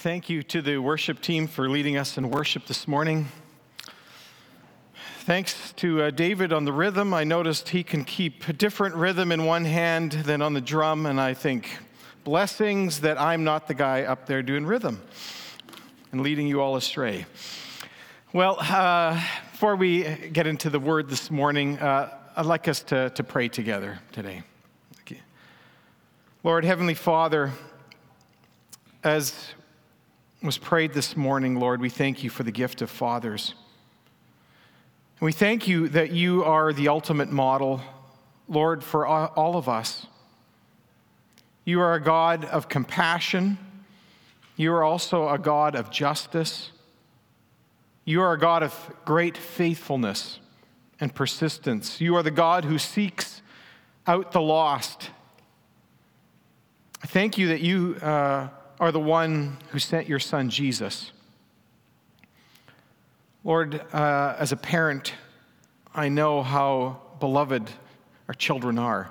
Thank you to the worship team for leading us in worship this morning. Thanks to uh, David on the rhythm. I noticed he can keep a different rhythm in one hand than on the drum, and I think blessings that I'm not the guy up there doing rhythm and leading you all astray. Well, uh, before we get into the word this morning, uh, I'd like us to, to pray together today. Lord, Heavenly Father, as was prayed this morning, Lord, we thank you for the gift of fathers. And we thank you that you are the ultimate model, Lord, for all of us. You are a God of compassion. You are also a God of justice. You are a God of great faithfulness and persistence. You are the God who seeks out the lost. I thank you that you uh, are the one who sent your son Jesus. Lord, uh, as a parent, I know how beloved our children are.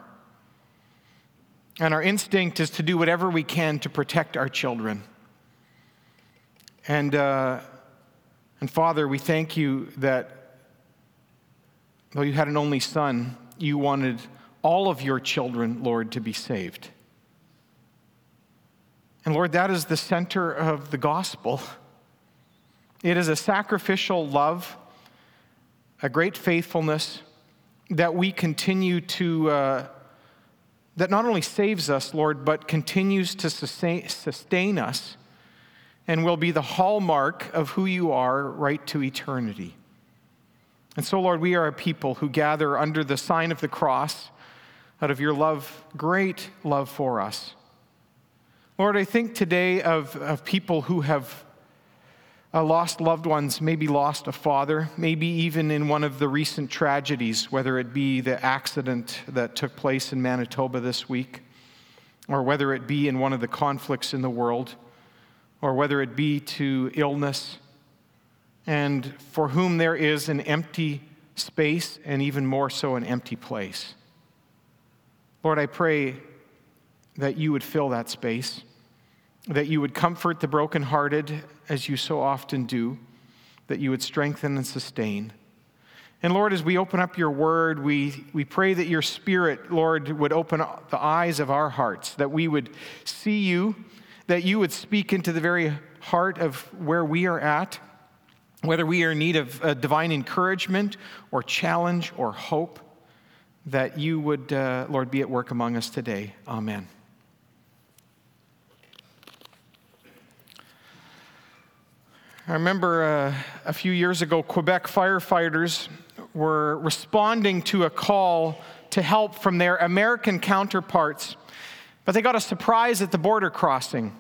And our instinct is to do whatever we can to protect our children. And, uh, and Father, we thank you that though you had an only son, you wanted all of your children, Lord, to be saved. And Lord, that is the center of the gospel. It is a sacrificial love, a great faithfulness that we continue to, uh, that not only saves us, Lord, but continues to sustain, sustain us and will be the hallmark of who you are right to eternity. And so, Lord, we are a people who gather under the sign of the cross out of your love, great love for us. Lord, I think today of, of people who have uh, lost loved ones, maybe lost a father, maybe even in one of the recent tragedies, whether it be the accident that took place in Manitoba this week, or whether it be in one of the conflicts in the world, or whether it be to illness, and for whom there is an empty space and even more so an empty place. Lord, I pray that you would fill that space that you would comfort the brokenhearted as you so often do, that you would strengthen and sustain. And Lord, as we open up your word, we, we pray that your spirit, Lord, would open the eyes of our hearts, that we would see you, that you would speak into the very heart of where we are at, whether we are in need of divine encouragement or challenge or hope, that you would, uh, Lord, be at work among us today. Amen. I remember uh, a few years ago, Quebec firefighters were responding to a call to help from their American counterparts, but they got a surprise at the border crossing.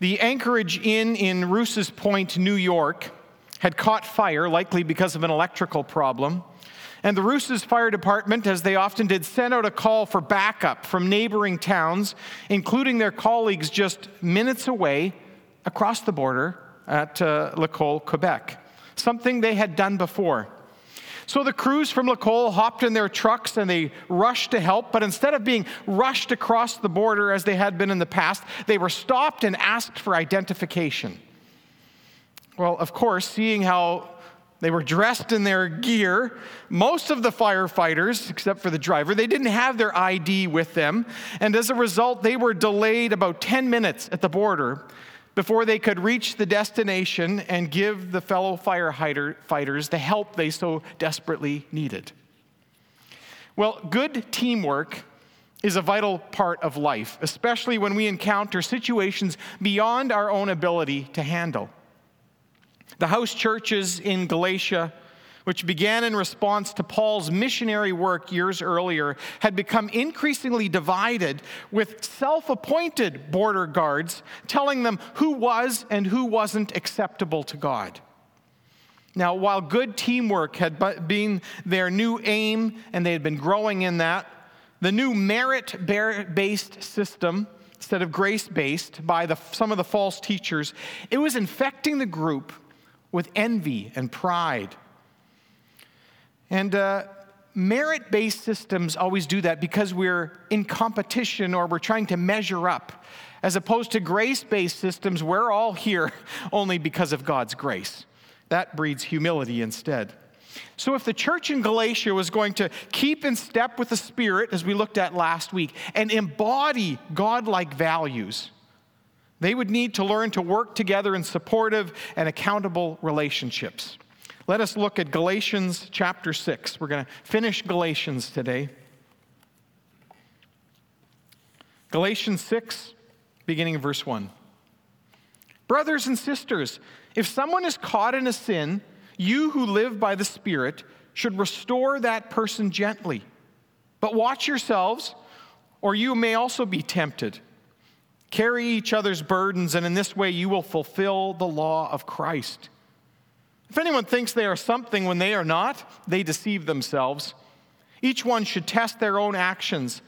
The Anchorage Inn in Rouse's Point, New York, had caught fire, likely because of an electrical problem. And the Rouse's Fire Department, as they often did, sent out a call for backup from neighboring towns, including their colleagues just minutes away across the border at uh, Lacolle, Quebec, something they had done before. So the crews from Lacolle hopped in their trucks and they rushed to help, but instead of being rushed across the border as they had been in the past, they were stopped and asked for identification. Well, of course, seeing how they were dressed in their gear. Most of the firefighters, except for the driver, they didn't have their ID with them. And as a result, they were delayed about 10 minutes at the border before they could reach the destination and give the fellow firefighters the help they so desperately needed. Well, good teamwork is a vital part of life, especially when we encounter situations beyond our own ability to handle. The house churches in Galatia which began in response to Paul's missionary work years earlier, had become increasingly divided with self appointed border guards telling them who was and who wasn't acceptable to God. Now, while good teamwork had been their new aim and they had been growing in that, the new merit based system, instead of grace based by the, some of the false teachers, it was infecting the group with envy and pride and uh, merit based systems always do that because we're in competition or we're trying to measure up, as opposed to grace based systems, we're all here only because of God's grace. That breeds humility instead. So, if the church in Galatia was going to keep in step with the Spirit, as we looked at last week, and embody godlike values, they would need to learn to work together in supportive and accountable relationships. Let us look at Galatians chapter 6. We're going to finish Galatians today. Galatians 6, beginning of verse 1. Brothers and sisters, if someone is caught in a sin, you who live by the Spirit should restore that person gently. But watch yourselves, or you may also be tempted. Carry each other's burdens, and in this way you will fulfill the law of Christ. If anyone thinks they are something when they are not, they deceive themselves. Each one should test their own actions.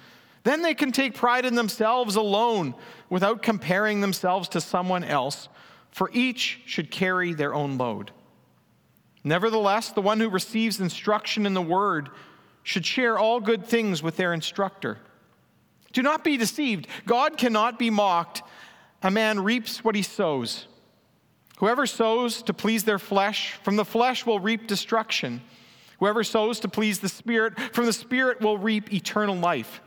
Then they can take pride in themselves alone without comparing themselves to someone else, for each should carry their own load. Nevertheless, the one who receives instruction in the word should share all good things with their instructor. Do not be deceived. God cannot be mocked. A man reaps what he sows. Whoever sows to please their flesh, from the flesh will reap destruction. Whoever sows to please the Spirit, from the Spirit will reap eternal life.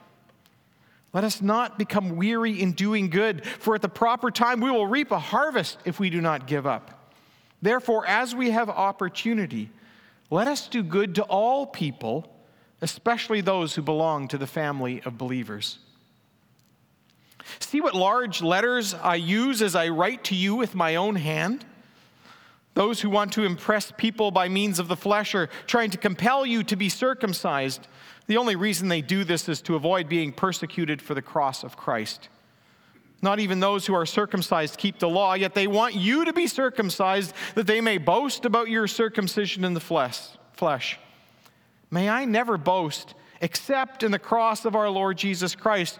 Let us not become weary in doing good, for at the proper time we will reap a harvest if we do not give up. Therefore, as we have opportunity, let us do good to all people, especially those who belong to the family of believers. See what large letters I use as I write to you with my own hand? Those who want to impress people by means of the flesh are trying to compel you to be circumcised. The only reason they do this is to avoid being persecuted for the cross of Christ. Not even those who are circumcised keep the law, yet they want you to be circumcised that they may boast about your circumcision in the flesh. May I never boast except in the cross of our Lord Jesus Christ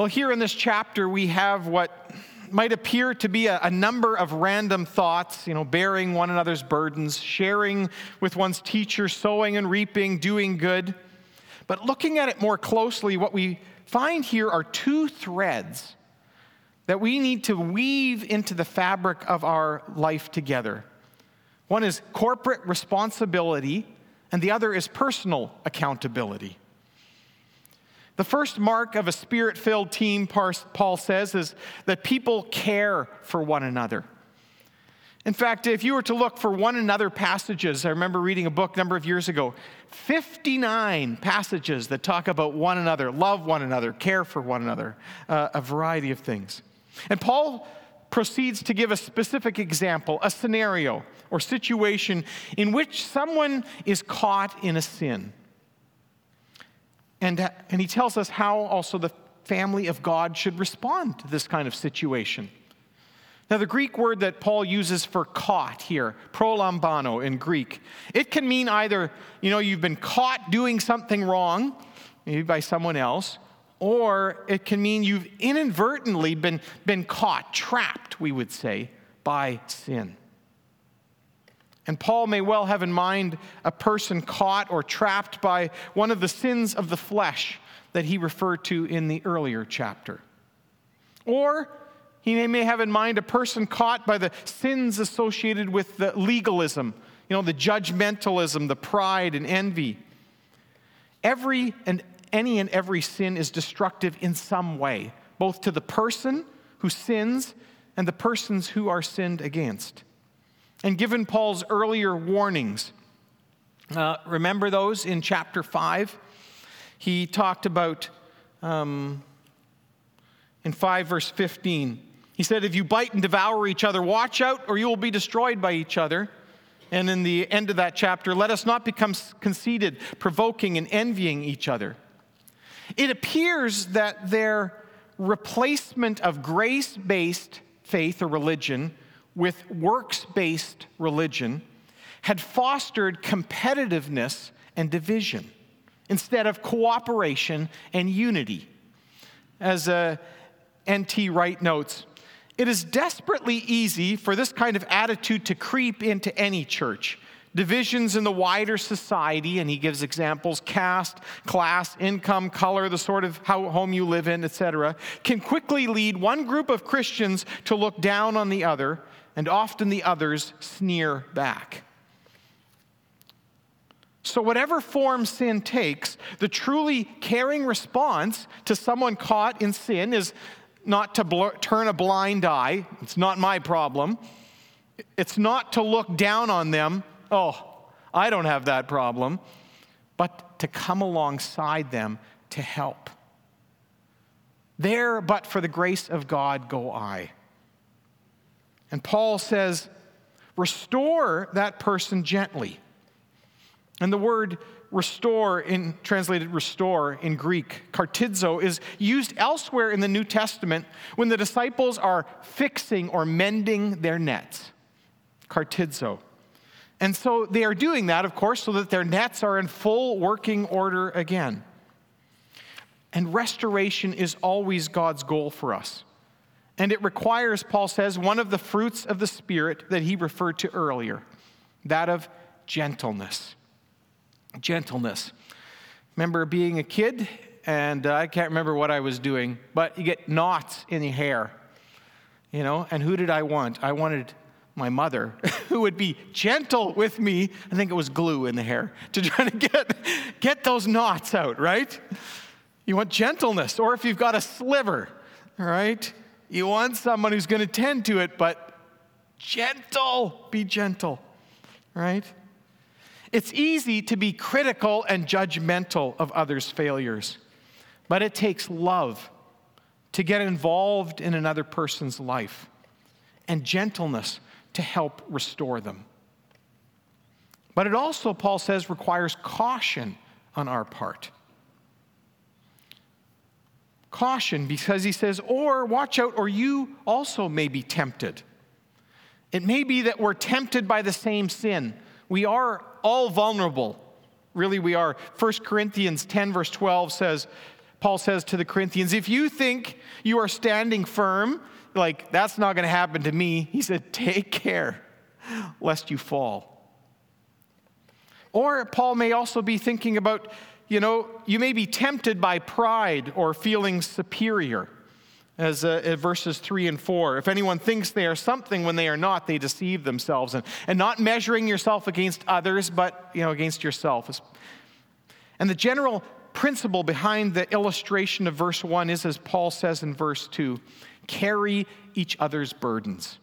Well, here in this chapter, we have what might appear to be a, a, number of random thoughts, you know, bearing one another's burdens, sharing with one's teacher, sowing and reaping, doing good. But looking at it more closely, what we find here are two threads that we need to weave into the fabric of our life together. One is corporate responsibility, and the other is personal accountability. The first mark of a spirit filled team, Paul says, is that people care for one another. In fact, if you were to look for one another passages, I remember reading a book a number of years ago 59 passages that talk about one another, love one another, care for one another, uh, a variety of things. And Paul proceeds to give a specific example, a scenario or situation in which someone is caught in a sin. And, and he tells us how also the family of God should respond to this kind of situation. Now, the Greek word that Paul uses for caught here, prolambano in Greek, it can mean either, you know, you've been caught doing something wrong, maybe by someone else, or it can mean you've inadvertently been, been caught, trapped, we would say, by sin. And Paul may well have in mind a person caught or trapped by one of the sins of the flesh that he referred to in the earlier chapter. Or he may have in mind a person caught by the sins associated with the legalism, you know, the judgmentalism, the pride and envy. Every and any and every sin is destructive in some way, both to the person who sins and the persons who are sinned against. And given Paul's earlier warnings, uh, remember those in chapter 5? He talked about, um, in 5 verse 15, he said, If you bite and devour each other, watch out or you will be destroyed by each other. And in the end of that chapter, let us not become conceited, provoking, and envying each other. It appears that their replacement of grace based faith or religion with works based religion had fostered competitiveness and division instead of cooperation and unity. As uh, N.T. Wright notes, it is desperately easy for this kind of attitude to creep into any church. Divisions in the wider society, and he gives examples caste, class, income, color, the sort of home you live in, etc., can quickly lead one group of Christians to look down on the other, and often the others sneer back. So, whatever form sin takes, the truly caring response to someone caught in sin is not to turn a blind eye. It's not my problem. It's not to look down on them. Oh, I don't have that problem. But to come alongside them to help. There, but for the grace of God, go I. And Paul says, restore that person gently. And the word restore, in, translated restore in Greek, kartizo, is used elsewhere in the New Testament when the disciples are fixing or mending their nets. Kartizo. And so they are doing that, of course, so that their nets are in full working order again. And restoration is always God's goal for us. And it requires, Paul says, one of the fruits of the Spirit that he referred to earlier that of gentleness gentleness. Remember being a kid, and uh, I can't remember what I was doing, but you get knots in your hair, you know, and who did I want? I wanted my mother, who would be gentle with me. I think it was glue in the hair to try to get, get those knots out, right? You want gentleness, or if you've got a sliver, right? You want someone who's going to tend to it, but gentle, be gentle, right? It's easy to be critical and judgmental of others' failures, but it takes love to get involved in another person's life and gentleness to help restore them. But it also, Paul says, requires caution on our part. Caution because he says, or watch out, or you also may be tempted. It may be that we're tempted by the same sin. We are all vulnerable. Really, we are. 1 Corinthians 10, verse 12 says, Paul says to the Corinthians, if you think you are standing firm, like that's not going to happen to me, he said, take care lest you fall. Or Paul may also be thinking about, you know, you may be tempted by pride or feeling superior as uh, verses 3 and 4. If anyone thinks they are something when they are not, they deceive themselves. And, and not measuring yourself against others, but you know, against yourself. And the general principle behind the illustration of verse 1 is, as Paul says in verse 2, carry each other's burdens.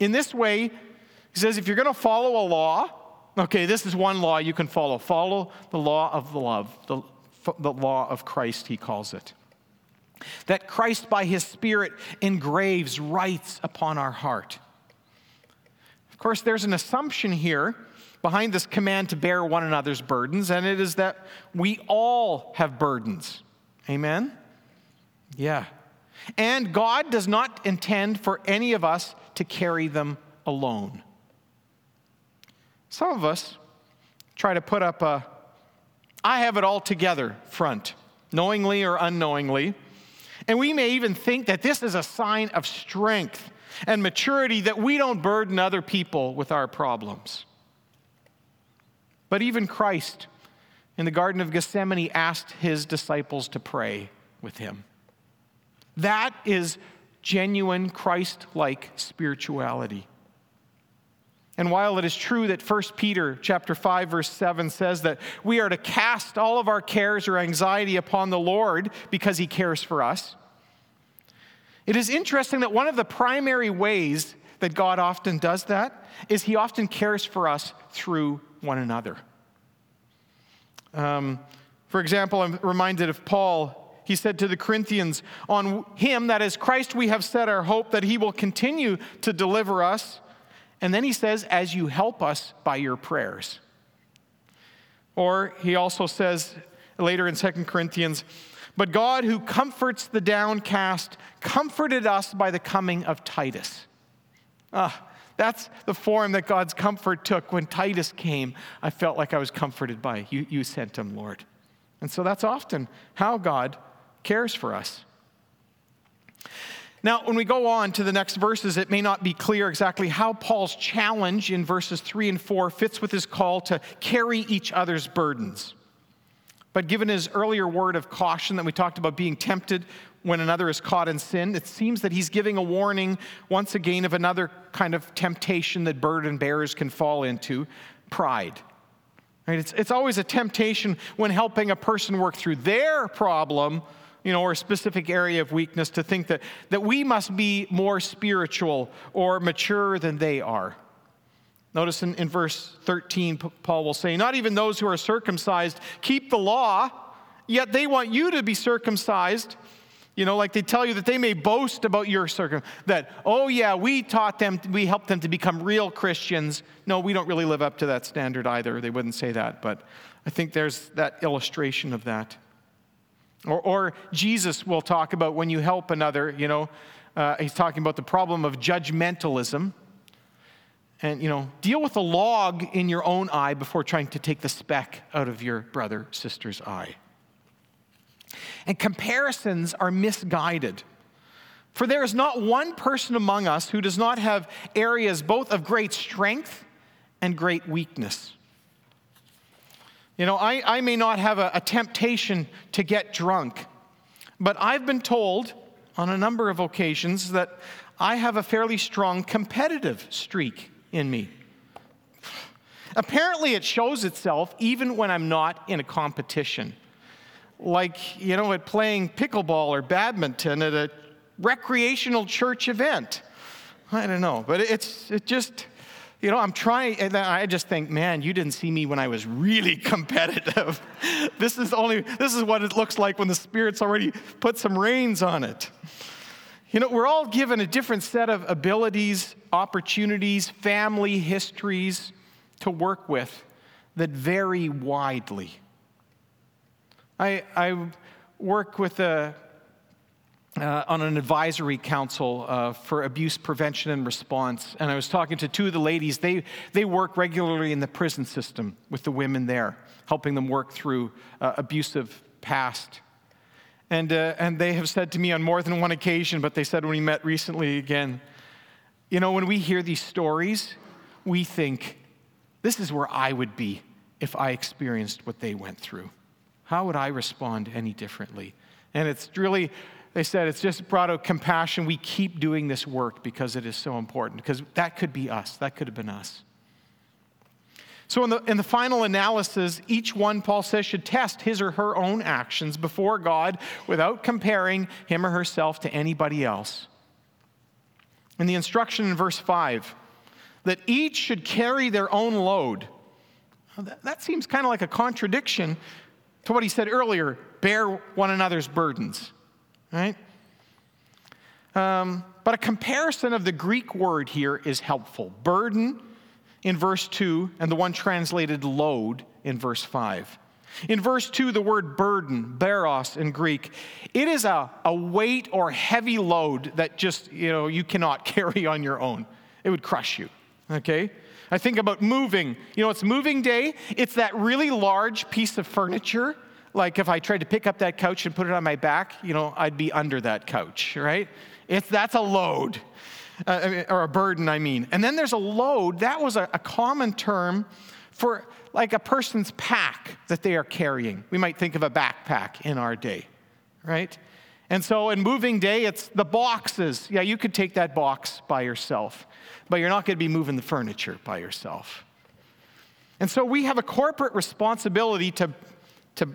In this way, he says, if you're going to follow a law, okay, this is one law you can follow. Follow the law of love, the, the law of Christ, he calls it that Christ, by his Spirit, engraves, writes upon our heart. Of course, there's an assumption here behind this command to bear one another's burdens, and it is that we all have burdens. Amen? Yeah. And God does not intend for any of us to carry them alone. Some of us try to put up a I have it all together front, knowingly or unknowingly. And we may even think that this is a sign of strength and maturity that we don't burden other people with our problems. But even Christ in the Garden of Gethsemane asked his disciples to pray with him. That is genuine Christ like spirituality. And while it is true that 1 Peter chapter 5 verse 7 says that we are to cast all of our cares or anxiety upon the Lord because he cares for us, it is interesting that one of the primary ways that God often does that is he often cares for us through one another. Um, for example, I'm reminded of Paul. He said to the Corinthians, On him, that is Christ, we have set our hope that he will continue to deliver us And then he says, as you help us by your prayers. Or he also says later in 2 Corinthians, but God who comforts the downcast comforted us by the coming of Titus. Ah, that's the form that God's comfort took when Titus came. I felt like I was comforted by you. You sent him, Lord. And so that's often how God cares for us. Now, when we go on to the next verses, it may not be clear exactly how Paul's challenge in verses 3 and 4 fits with his call to carry each other's burdens. But given his earlier word of caution that we talked about being tempted when another is caught in sin, it seems that he's giving a warning once again of another kind of temptation that burden bearers can fall into pride. Right? It's, it's always a temptation when helping a person work through their problem you know, or a specific area of weakness to think that, that we must be more spiritual or mature than they are. Notice in, in verse 13, Paul will say, Not even those who are circumcised keep the law, yet they want you to be circumcised. You know, like they tell you that they may boast about your circum, that, oh yeah, we taught them, we helped them to become real Christians. No, we don't really live up to that standard either. They wouldn't say that, but I think there's that illustration of that. Or, or Jesus will talk about when you help another, you know, uh, he's talking about the problem of judgmentalism. And, you know, deal with the log in your own eye before trying to take the speck out of your brother, sister's eye. And comparisons are misguided. For there is not one person among us who does not have areas both of great strength and great weakness. You know, I, I may not have a, a temptation to get drunk, but I've been told on a number of occasions that I have a fairly strong competitive streak in me. Apparently, it shows itself even when I'm not in a competition. Like, you know, at playing pickleball or badminton at a recreational church event. I don't know, but it's it just you know, I'm trying, and I just think, man, you didn't see me when I was really competitive. this is only, this is what it looks like when the Spirit's already put some reins on it. You know, we're all given a different set of abilities, opportunities, family histories to work with that vary widely. I, I work with a, uh, on an advisory council uh, for abuse prevention and response. And I was talking to two of the ladies. They, they work regularly in the prison system with the women there, helping them work through uh, abusive past. And, uh, and they have said to me on more than one occasion, but they said when we met recently again, you know, when we hear these stories, we think, this is where I would be if I experienced what they went through. How would I respond any differently? And it's really they said it's just brought out compassion. We keep doing this work because it is so important, because that could be us. That could have been us. So, in the, in the final analysis, each one, Paul says, should test his or her own actions before God without comparing him or herself to anybody else. In the instruction in verse 5, that each should carry their own load. That seems kind of like a contradiction to what he said earlier bear one another's burdens right? Um, but a comparison of the Greek word here is helpful. Burden in verse 2, and the one translated load in verse 5. In verse 2, the word burden, baros in Greek, it is a, a weight or heavy load that just, you know, you cannot carry on your own. It would crush you, okay? I think about moving. You know, it's moving day. It's that really large piece of furniture like if I tried to pick up that couch and put it on my back, you know, I'd be under that couch, right? It's, that's a load, uh, or a burden, I mean. And then there's a load. That was a, a common term for like a person's pack that they are carrying. We might think of a backpack in our day, right? And so in moving day, it's the boxes. Yeah, you could take that box by yourself, but you're not going to be moving the furniture by yourself. And so we have a corporate responsibility to, to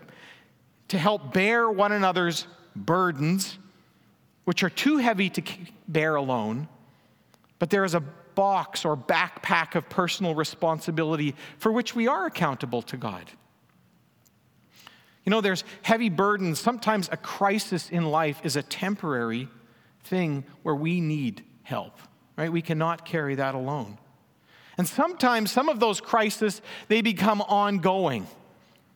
to help bear one another's burdens, which are too heavy to bear alone, but there is a box or backpack of personal responsibility for which we are accountable to God. You know, there's heavy burdens. Sometimes a crisis in life is a temporary thing where we need help, right? We cannot carry that alone. And sometimes some of those crises, they become ongoing,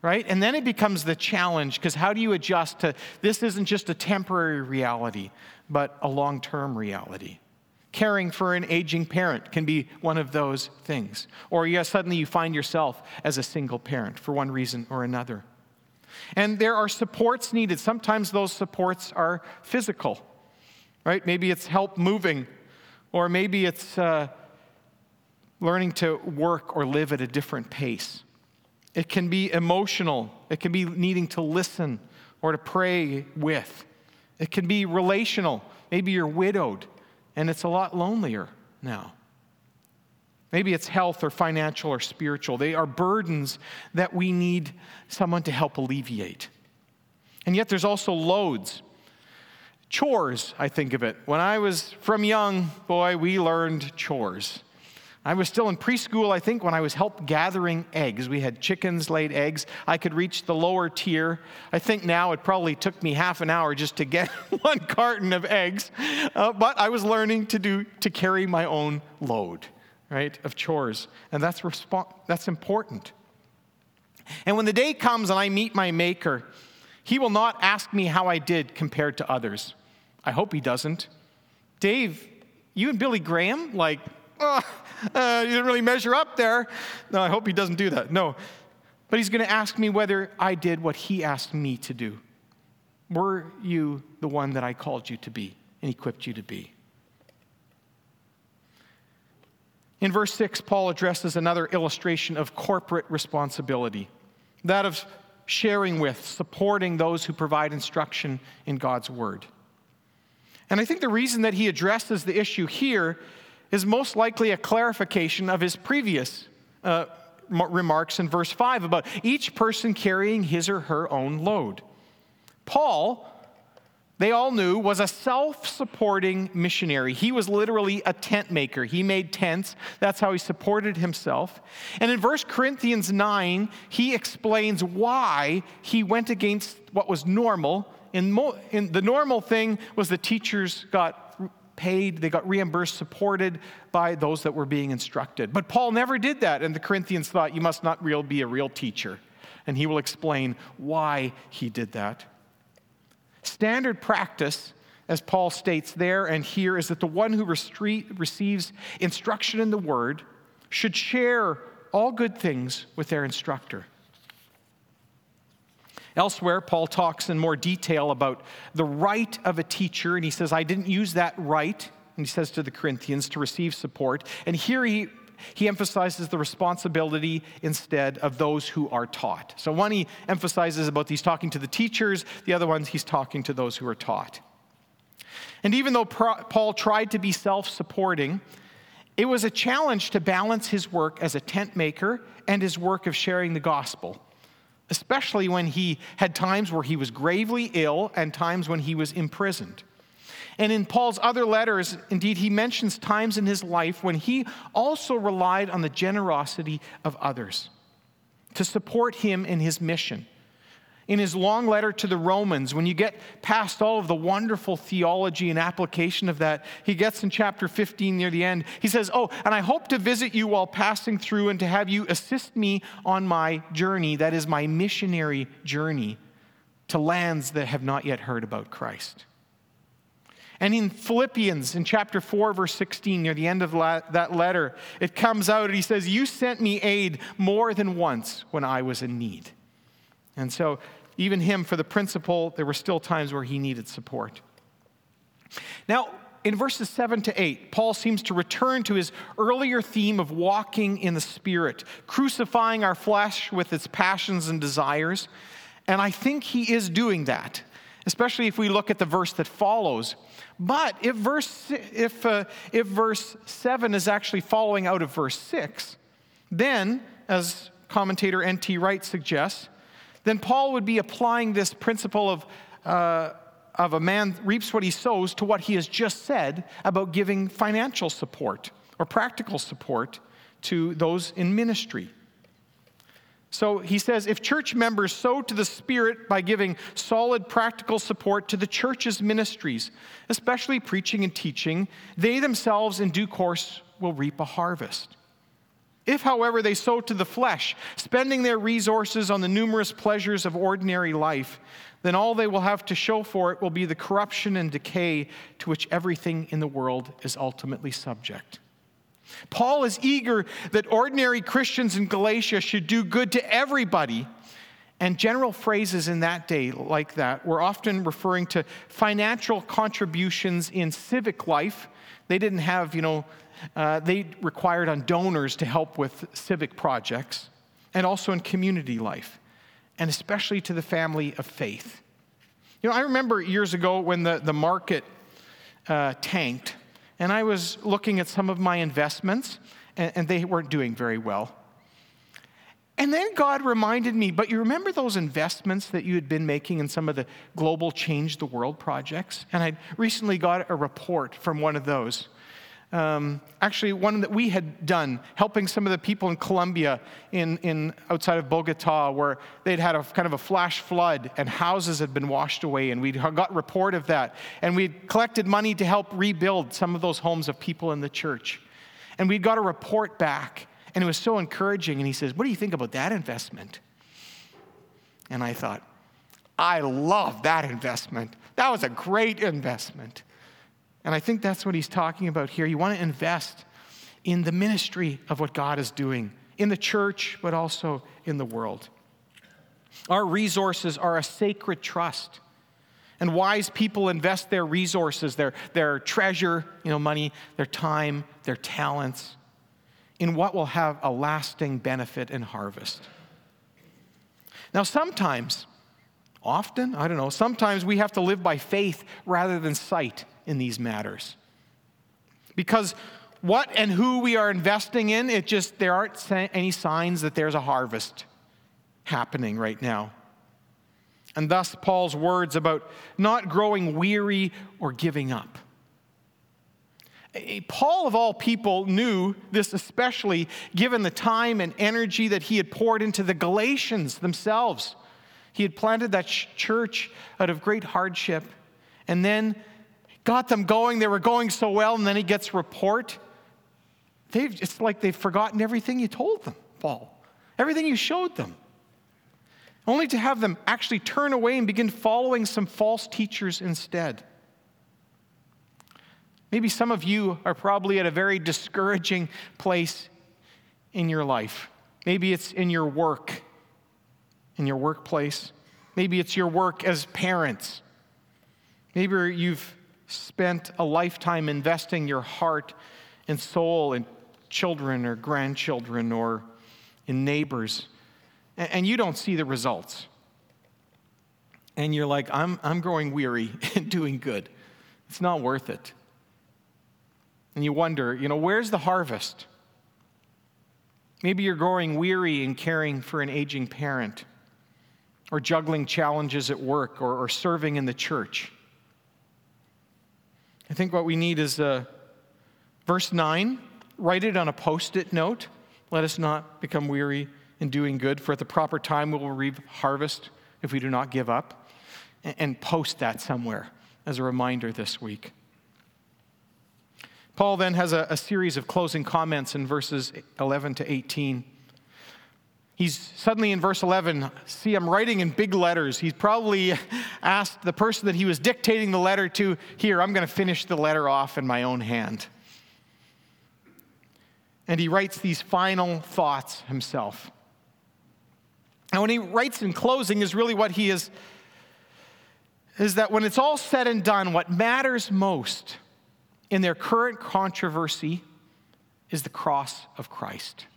right? And then it becomes the challenge because how do you adjust to this isn't just a temporary reality, but a long term reality? Caring for an aging parent can be one of those things. Or yes, suddenly you find yourself as a single parent for one reason or another. And there are supports needed. Sometimes those supports are physical, right? Maybe it's help moving, or maybe it's uh, learning to work or live at a different pace. It can be emotional, it can be needing to listen or to pray with. It can be relational. Maybe you're widowed and it's a lot lonelier now. Maybe it's health or financial or spiritual. They are burdens that we need someone to help alleviate. And yet there's also loads. Chores, I think of it. When I was from young, boy, we learned chores. I was still in preschool, I think, when I was help gathering eggs. We had chickens laid eggs. I could reach the lower tier. I think now it probably took me half an hour just to get one carton of eggs. Uh, but I was learning to do to carry my own load, right, of chores, and that's resp- that's important. And when the day comes and I meet my Maker, He will not ask me how I did compared to others. I hope He doesn't. Dave, you and Billy Graham, like oh, uh, you didn't really measure up there. No, I hope he doesn't do that. No. But he's going to ask me whether I did what he asked me to do. Were you the one that I called you to be and equipped you to be? In verse 6, Paul addresses another illustration of corporate responsibility that of sharing with, supporting those who provide instruction in God's word. And I think the reason that he addresses the issue here is most likely a clarification of his previous uh, remarks in verse 5 about each person carrying his or her own load. Paul, they all knew, was a self supporting missionary. He was literally a tent maker. He made tents. That's how he supported himself. And in 1 Corinthians 9, he explains why he went against what was normal. In, mo- in the normal thing was the teachers got paid, they got reimbursed, supported by those that were being instructed. But Paul never did that, and the Corinthians thought, you must not real, be a real teacher. And he will explain why he did that. Standard practice, as Paul states there and here, is that the one who receives instruction in the word should share all good things with their instructor. Elsewhere, Paul talks in more detail about the right of a teacher, and he says, I didn't use that right, and he says to the Corinthians, to receive support. And here he he emphasizes the responsibility instead of those who are taught. So, one he emphasizes about he's talking to the teachers, the other ones he's talking to those who are taught. And even though Paul tried to be self supporting, it was a challenge to balance his work as a tent maker and his work of sharing the gospel especially when he had times where he was gravely ill and times when he was imprisoned. And in Paul's other letters, indeed, he mentions times in his life when he also relied on the generosity of others to support him in his mission in his long letter to the Romans, when you get past all of the wonderful theology and application of that, he gets in chapter 15 near the end. He says, Oh, and I hope to visit you while passing through and to have you assist me on my journey, that is, my missionary journey to lands that have not yet heard about Christ. And in Philippians, in chapter 4, verse 16, near the end of that letter, it comes out and he says, You sent me aid more than once when I was in need. And so, even him, for the principle, there were still times where he needed support. Now, in verses 7 to 8, Paul seems to return to his earlier theme of walking in the Spirit, crucifying our flesh with its passions and desires. And I think he is doing that, especially if we look at the verse that follows. But if verse, if, uh, if verse 7 is actually following out of verse 6, then, as commentator N.T. Wright suggests, then Paul would be applying this principle of, uh, of a man reaps what he sows to what he has just said about giving financial support or practical support to those in ministry. So he says if church members sow to the Spirit by giving solid practical support to the church's ministries, especially preaching and teaching, they themselves in due course will reap a harvest. If, however, they sow to the flesh, spending their resources on the numerous pleasures of ordinary life, then all they will have to show for it will be the corruption and decay to which everything in the world is ultimately subject. Paul is eager that ordinary Christians in Galatia should do good to everybody. And general phrases in that day, like that, were often referring to financial contributions in civic life. They didn't have, you know, uh, they required on donors to help with civic projects, and also in community life, and especially to the family of faith. You know, I remember years ago when the, the market uh, tanked and I was looking at some of my investments, and, and they weren't doing very well. And then God reminded me, but you remember those investments that you had been making in some of the global Change the World projects? And I recently got a report from one of those. Um, actually one that we had done, helping some of the people in Colombia, in, in outside of Bogota, where they'd had a kind of a flash flood and houses had been washed away, and we got report of that, and we'd collected money to help rebuild some of those homes of people in the church, and we got a report back, and it was so encouraging. And he says, "What do you think about that investment?" And I thought, I love that investment. That was a great investment. And I think that's what he's talking about here. You want to invest in the ministry of what God is doing in the church, but also in the world. Our resources are a sacred trust. And wise people invest their resources, their, their treasure, you know, money, their time, their talents, in what will have a lasting benefit and harvest. Now, sometimes, often, I don't know, sometimes we have to live by faith rather than sight in these matters. Because what and who we are investing in, it just, there aren't any signs that there's a harvest happening right now. And thus, Paul's words about not growing weary or giving up. Paul, of all people, knew this especially given the time and energy that he had poured into the Galatians themselves. He had planted that church out of great hardship, and then got them going. They were going so well, and then he gets report. They've, it's like they've forgotten everything you told them, Paul, everything you showed them. Only to have them actually turn away and begin following some false teachers instead. Maybe some of you are probably at a very discouraging place in your life. Maybe it's in your work, in your workplace. Maybe it's your work as parents. Maybe you've spent a lifetime investing your heart and soul in children or grandchildren or in neighbors, and you don't see the results. And you're like, I'm, I'm growing weary and doing good. It's not worth it. And you wonder, you know, where's the harvest? Maybe you're growing weary in caring for an aging parent, or juggling challenges at work, or, or serving in the church. I think what we need is uh, verse 9 write it on a post it note. Let us not become weary in doing good, for at the proper time we will reap harvest if we do not give up. And, and post that somewhere as a reminder this week. Paul then has a, a series of closing comments in verses 11 to 18. He's suddenly in verse 11, see, I'm writing in big letters. He's probably asked the person that he was dictating the letter to, Here, I'm going to finish the letter off in my own hand. And he writes these final thoughts himself. And when he writes in closing, is really what he is is that when it's all said and done, what matters most in their current controversy is the cross of Christ.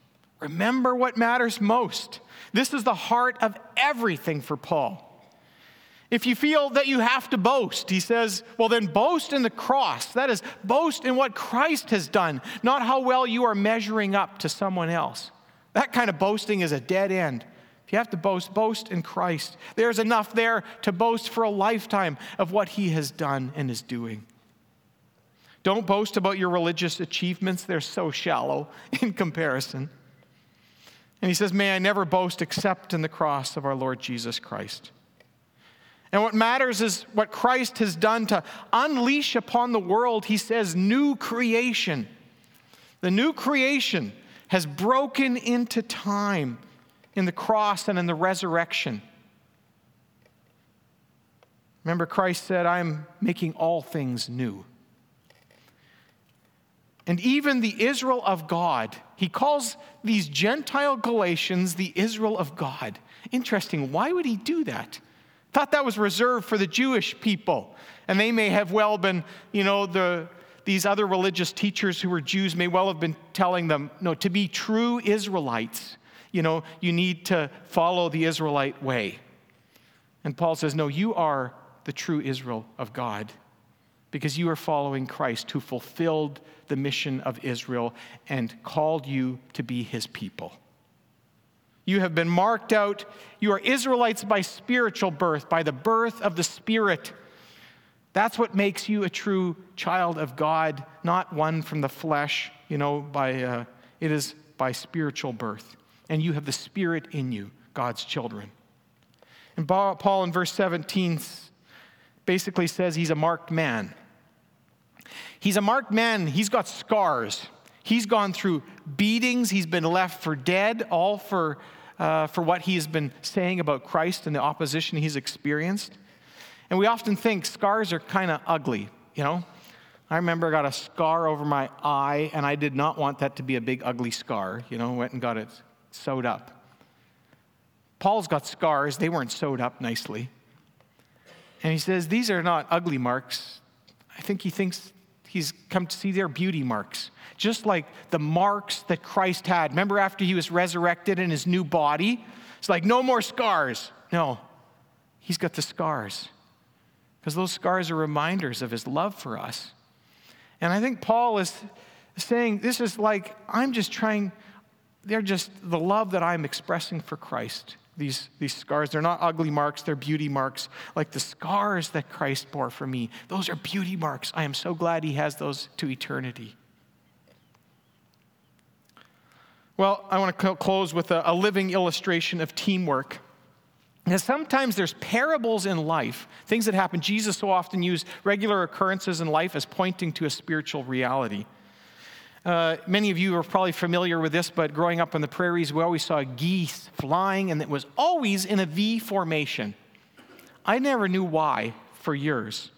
Remember what matters most. This is the heart of everything for Paul. If you feel that you have to boast, he says, well, then boast in the cross. That is, boast in what Christ has done, not how well you are measuring up to someone else. That kind of boasting is a dead end. If you have to boast, boast in Christ. There's enough there to boast for a lifetime of what he has done and is doing. Don't boast about your religious achievements, they're so shallow in comparison. And he says, May I never boast except in the cross of our Lord Jesus Christ. And what matters is what Christ has done to unleash upon the world, he says, new creation. The new creation has broken into time in the cross and in the resurrection. Remember, Christ said, I'm making all things new. And even the Israel of God, he calls these Gentile Galatians the Israel of God. Interesting. Why would he do that? Thought that was reserved for the Jewish people. And they may have well been, you know, the, these other religious teachers who were Jews may well have been telling them, no, to be true Israelites, you know, you need to follow the Israelite way. And Paul says, no, you are the true Israel of God because you are following Christ who fulfilled the mission of Israel and called you to be his people. You have been marked out. You are Israelites by spiritual birth, by the birth of the Spirit. That's what makes you a true child of God, not one from the flesh, you know, by, uh, it is by spiritual birth. And you have the Spirit in you, God's children. And Paul in verse 17 basically says he's a marked man. He's a marked man, he's got scars. He's gone through beatings, he's been left for dead, all for, uh, for what he has been saying about Christ and the opposition he's experienced. And we often think scars are kind of ugly, you know? I remember I got a scar over my eye, and I did not want that to be a big, ugly scar. You know, went and got it sewed up. Paul's got scars, they weren't sewed up nicely. And he says, These are not ugly marks. I think he thinks he's come to see their beauty marks, just like the marks that Christ had. Remember, after he was resurrected in his new body? It's like, no more scars. No, he's got the scars because those scars are reminders of his love for us. And I think Paul is saying, This is like, I'm just trying, they're just the love that I'm expressing for Christ these, these scars. They're not ugly marks, they're beauty marks. Like the scars that Christ bore for me, those are beauty marks. I am so glad He has those to eternity. Well, I want to close with a, a living illustration of teamwork. Because sometimes there's parables in life, things that happen. Jesus so often used regular occurrences in life as pointing to a spiritual reality. Uh, many of you are probably familiar with this, but growing up on the prairies, we always saw geese flying, and it was always in a V formation. I never knew why for years.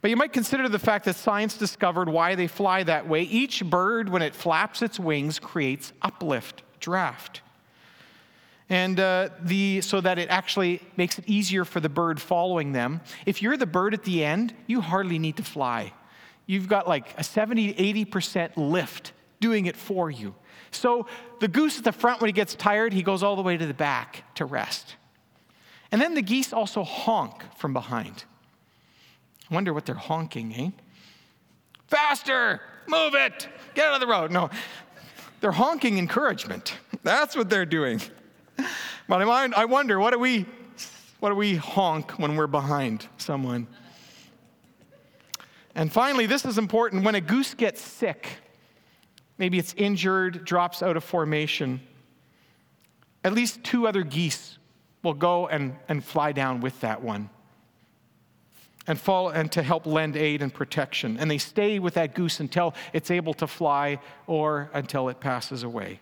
But you might consider the fact that science discovered why they fly that way. Each bird, when it flaps its wings, creates uplift, draft. And uh, the, so that it actually makes it easier for the bird following them. If you're the bird at the end, you hardly need to fly you've got like a 70 80% lift doing it for you. So the goose at the front, when he gets tired, he goes all the way to the back to rest. And then the geese also honk from behind. I wonder what they're honking, eh? Faster! Move it! Get out of the road. No, they're honking encouragement. That's what they're doing. But I wonder, what do we, what do we honk when we're behind someone? And finally, this is important when a goose gets sick, maybe it's injured, drops out of formation, at least two other geese will go and, and fly down with that one and fall and to help lend aid and protection. And they stay with that goose until it's able to fly or until it passes away.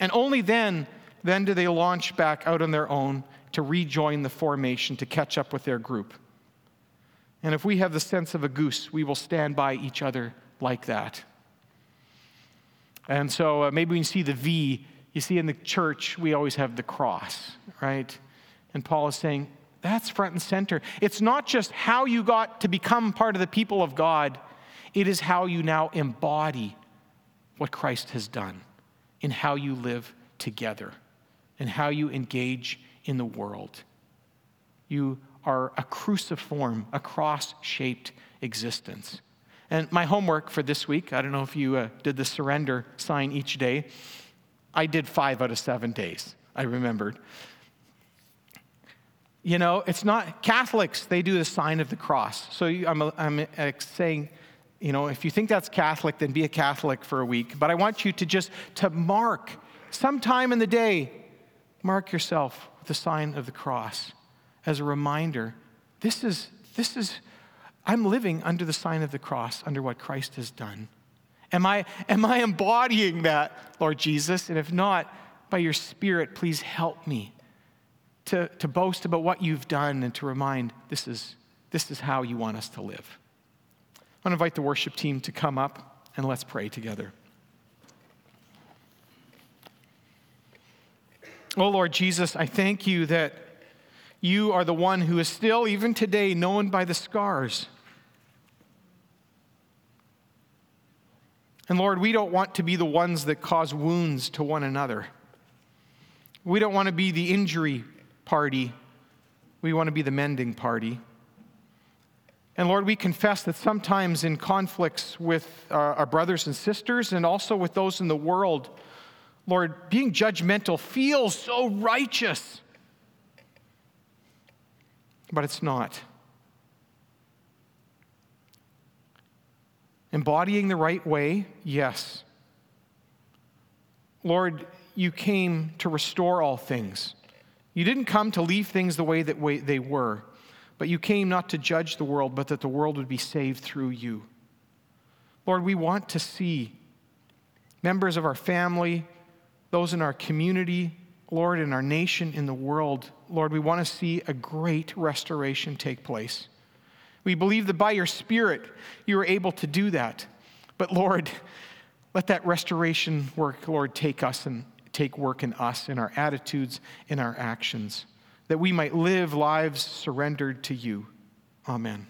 And only then, then do they launch back out on their own to rejoin the formation to catch up with their group. And if we have the sense of a goose, we will stand by each other like that. And so uh, maybe when you see the V, you see in the church, we always have the cross, right? And Paul is saying, that's front and center. It's not just how you got to become part of the people of God, it is how you now embody what Christ has done in how you live together and how you engage in the world. You are a cruciform, a cross shaped existence. And my homework for this week, I don't know if you uh, did the surrender sign each day. I did five out of seven days, I remembered. You know, it's not Catholics, they do the sign of the cross. So I'm, I'm uh, saying, you know, if you think that's Catholic, then be a Catholic for a week. But I want you to just to mark sometime in the day, mark yourself with the sign of the cross as a reminder this is, this is, I'm living under the sign of the cross, under what Christ has done. Am I, am I embodying that, Lord Jesus? And if not, by your Spirit, please help me to, to boast about what you've done and to remind this is, this is how you want us to live. I want to invite the worship team to come up and let's pray together. Oh, Lord Jesus, I thank you that you are the one who is still, even today, known by the scars. And Lord, we don't want to be the ones that cause wounds to one another. We don't want to be the injury party. We want to be the mending party. And Lord, we confess that sometimes in conflicts with our, our brothers and sisters and also with those in the world, Lord, being judgmental feels so righteous, but it's not. Embodying the right way, yes. Lord, you came to restore all things. You didn't come to leave things the way that they were, but you came not to judge the world, but that the world would be saved through you. Lord, we want to see members of our family, those in our community, Lord, in our nation, in the world. Lord, we want to see a great restoration take place. We believe that by your Spirit, you are able to do that. But Lord, let that restoration work, Lord, take us and take work in us, in our attitudes, in our actions, that we might live lives surrendered to you. Amen.